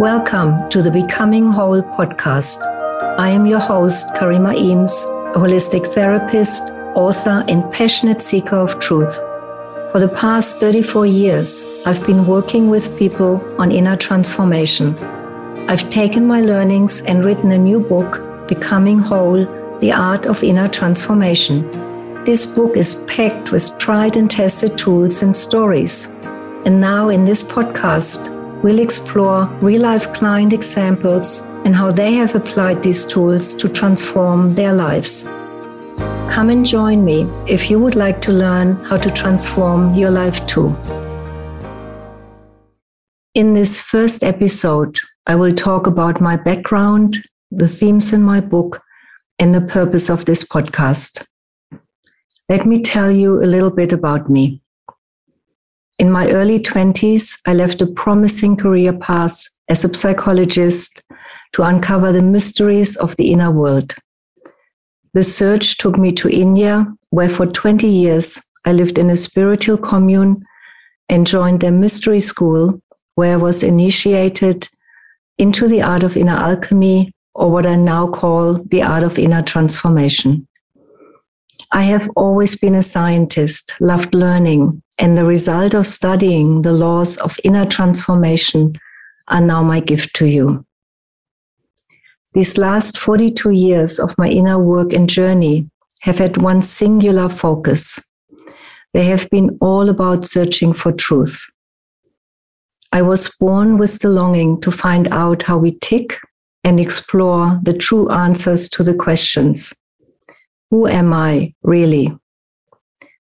Welcome to the Becoming Whole podcast. I am your host, Karima Eames, a holistic therapist, author, and passionate seeker of truth. For the past 34 years, I've been working with people on inner transformation. I've taken my learnings and written a new book, Becoming Whole The Art of Inner Transformation. This book is packed with tried and tested tools and stories. And now, in this podcast, we'll explore real life client examples and how they have applied these tools to transform their lives. Come and join me if you would like to learn how to transform your life too. In this first episode, I will talk about my background, the themes in my book, and the purpose of this podcast. Let me tell you a little bit about me. In my early 20s, I left a promising career path as a psychologist to uncover the mysteries of the inner world. The search took me to India, where for 20 years I lived in a spiritual commune and joined their mystery school, where I was initiated into the art of inner alchemy, or what I now call the art of inner transformation. I have always been a scientist, loved learning, and the result of studying the laws of inner transformation are now my gift to you. These last 42 years of my inner work and journey have had one singular focus. They have been all about searching for truth. I was born with the longing to find out how we tick and explore the true answers to the questions. Who am I really?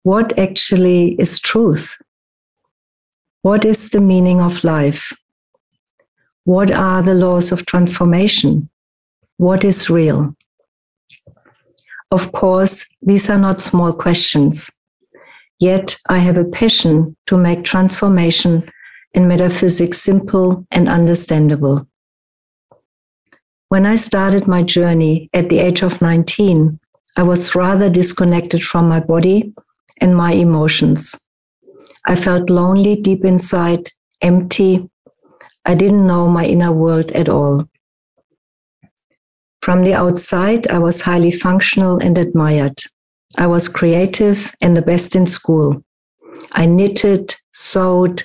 what actually is truth? What is the meaning of life? What are the laws of transformation? What is real? Of course, these are not small questions. Yet I have a passion to make transformation in metaphysics simple and understandable. When I started my journey at the age of 19, I was rather disconnected from my body and my emotions. I felt lonely deep inside, empty. I didn't know my inner world at all. From the outside, I was highly functional and admired. I was creative and the best in school. I knitted, sewed,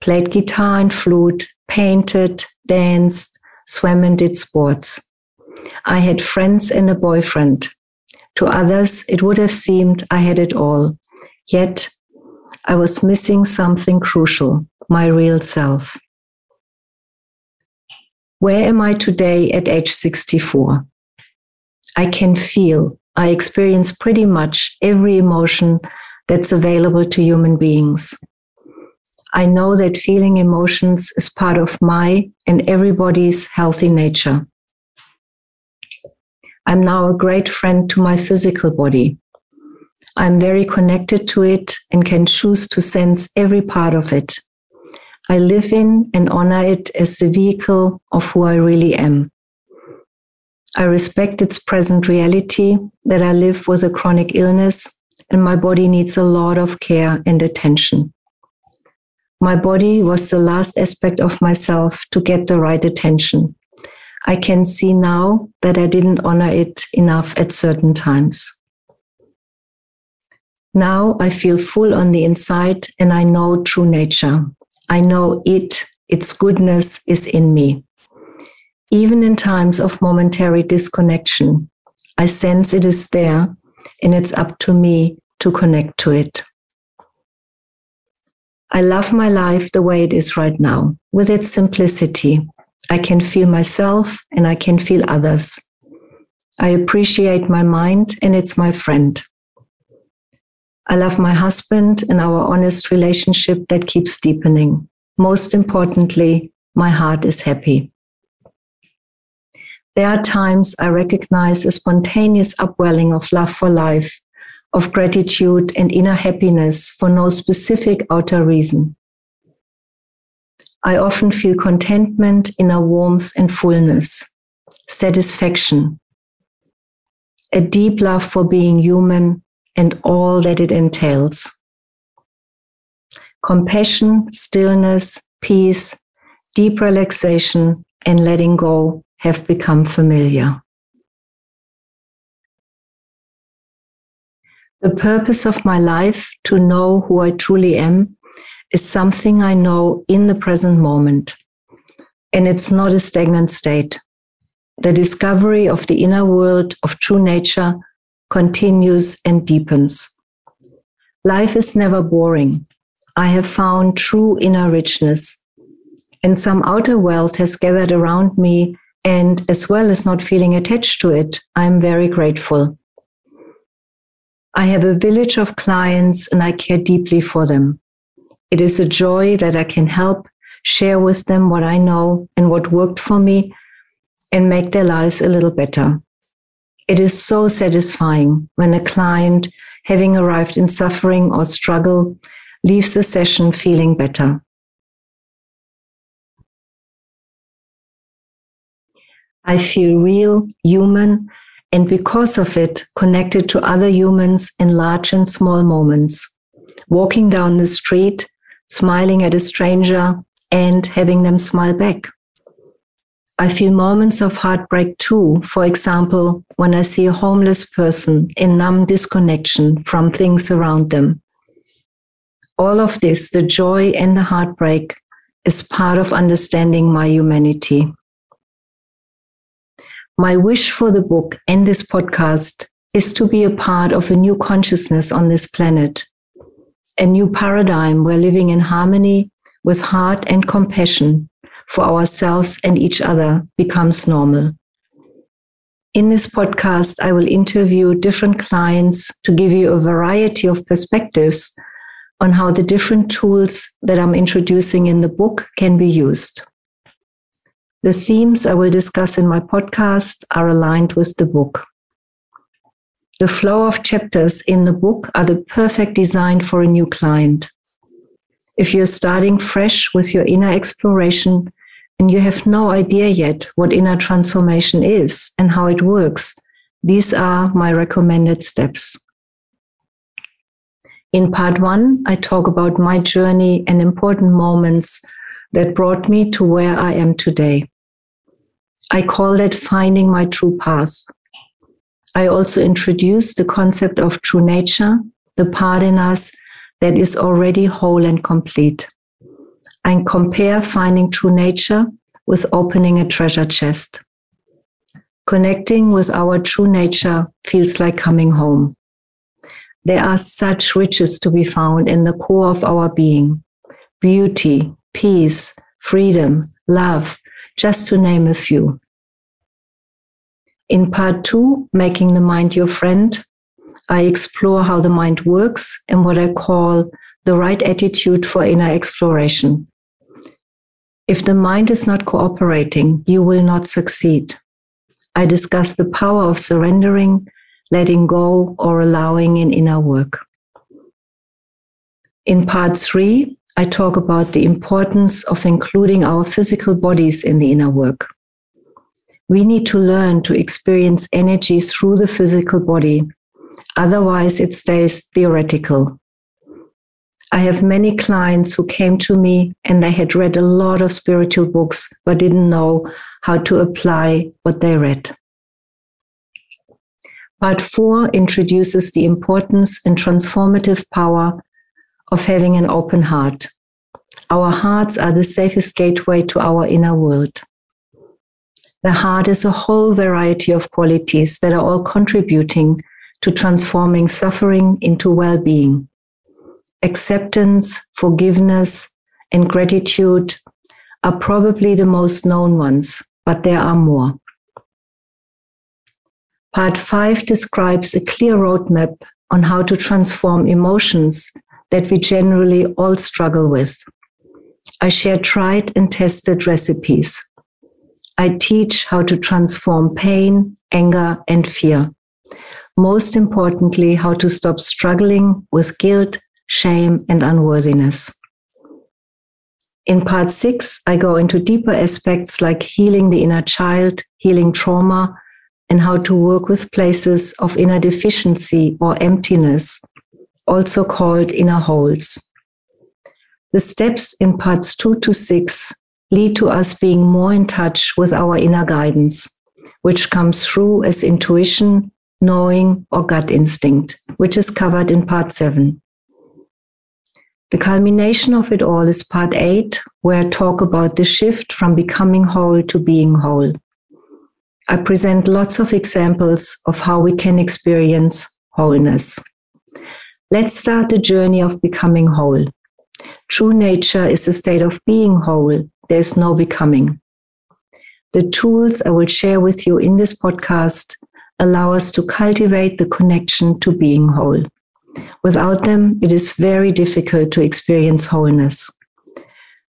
played guitar and flute, painted, danced, swam and did sports. I had friends and a boyfriend. To others, it would have seemed I had it all. Yet I was missing something crucial my real self. Where am I today at age 64? I can feel, I experience pretty much every emotion that's available to human beings. I know that feeling emotions is part of my and everybody's healthy nature. I'm now a great friend to my physical body. I'm very connected to it and can choose to sense every part of it. I live in and honor it as the vehicle of who I really am. I respect its present reality that I live with a chronic illness and my body needs a lot of care and attention. My body was the last aspect of myself to get the right attention. I can see now that I didn't honor it enough at certain times. Now I feel full on the inside and I know true nature. I know it, its goodness is in me. Even in times of momentary disconnection, I sense it is there and it's up to me to connect to it. I love my life the way it is right now, with its simplicity. I can feel myself and I can feel others. I appreciate my mind and it's my friend. I love my husband and our honest relationship that keeps deepening. Most importantly, my heart is happy. There are times I recognize a spontaneous upwelling of love for life, of gratitude and inner happiness for no specific outer reason. I often feel contentment, inner warmth and fullness, satisfaction, a deep love for being human and all that it entails. Compassion, stillness, peace, deep relaxation, and letting go have become familiar. The purpose of my life to know who I truly am is something I know in the present moment. And it's not a stagnant state. The discovery of the inner world of true nature continues and deepens. Life is never boring. I have found true inner richness. And some outer wealth has gathered around me, and as well as not feeling attached to it, I'm very grateful. I have a village of clients and I care deeply for them. It is a joy that I can help share with them what I know and what worked for me and make their lives a little better. It is so satisfying when a client, having arrived in suffering or struggle, leaves the session feeling better. I feel real, human, and because of it, connected to other humans in large and small moments. Walking down the street, smiling at a stranger, and having them smile back. I feel moments of heartbreak too. For example, when I see a homeless person in numb disconnection from things around them. All of this, the joy and the heartbreak, is part of understanding my humanity. My wish for the book and this podcast is to be a part of a new consciousness on this planet, a new paradigm where living in harmony with heart and compassion for ourselves and each other becomes normal. In this podcast, I will interview different clients to give you a variety of perspectives on how the different tools that I'm introducing in the book can be used. The themes I will discuss in my podcast are aligned with the book. The flow of chapters in the book are the perfect design for a new client. If you're starting fresh with your inner exploration and you have no idea yet what inner transformation is and how it works, these are my recommended steps. In part one, I talk about my journey and important moments that brought me to where I am today. I call that finding my true path. I also introduce the concept of true nature, the part in us that is already whole and complete. I compare finding true nature with opening a treasure chest. Connecting with our true nature feels like coming home. There are such riches to be found in the core of our being beauty, peace, freedom, love, just to name a few. In part two, Making the Mind Your Friend, I explore how the mind works and what I call the right attitude for inner exploration. If the mind is not cooperating, you will not succeed. I discuss the power of surrendering, letting go, or allowing in inner work. In part three, I talk about the importance of including our physical bodies in the inner work. We need to learn to experience energy through the physical body. Otherwise, it stays theoretical. I have many clients who came to me and they had read a lot of spiritual books, but didn't know how to apply what they read. Part four introduces the importance and transformative power of having an open heart. Our hearts are the safest gateway to our inner world. The heart is a whole variety of qualities that are all contributing to transforming suffering into well being. Acceptance, forgiveness, and gratitude are probably the most known ones, but there are more. Part 5 describes a clear roadmap on how to transform emotions that we generally all struggle with. I share tried and tested recipes. I teach how to transform pain, anger, and fear. Most importantly, how to stop struggling with guilt, shame, and unworthiness. In part six, I go into deeper aspects like healing the inner child, healing trauma, and how to work with places of inner deficiency or emptiness, also called inner holes. The steps in parts two to six lead to us being more in touch with our inner guidance, which comes through as intuition, knowing, or gut instinct, which is covered in part seven. The culmination of it all is part eight, where I talk about the shift from becoming whole to being whole. I present lots of examples of how we can experience wholeness. Let's start the journey of becoming whole. True nature is a state of being whole. There's no becoming. The tools I will share with you in this podcast allow us to cultivate the connection to being whole. Without them, it is very difficult to experience wholeness.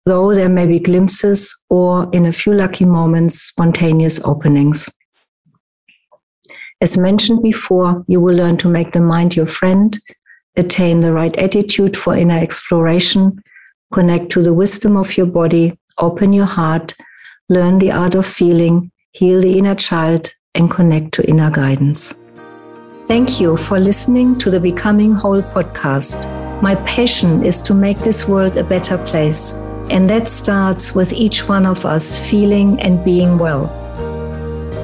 Though there may be glimpses or, in a few lucky moments, spontaneous openings. As mentioned before, you will learn to make the mind your friend, attain the right attitude for inner exploration, connect to the wisdom of your body, open your heart, learn the art of feeling, heal the inner child, and connect to inner guidance. Thank you for listening to the Becoming Whole podcast. My passion is to make this world a better place, and that starts with each one of us feeling and being well.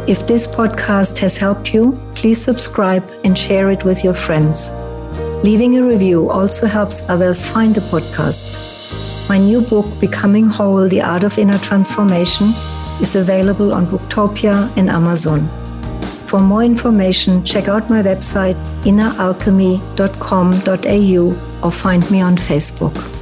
If this podcast has helped you, please subscribe and share it with your friends. Leaving a review also helps others find the podcast. My new book, Becoming Whole The Art of Inner Transformation, is available on Booktopia and Amazon. For more information, check out my website inneralchemy.com.au or find me on Facebook.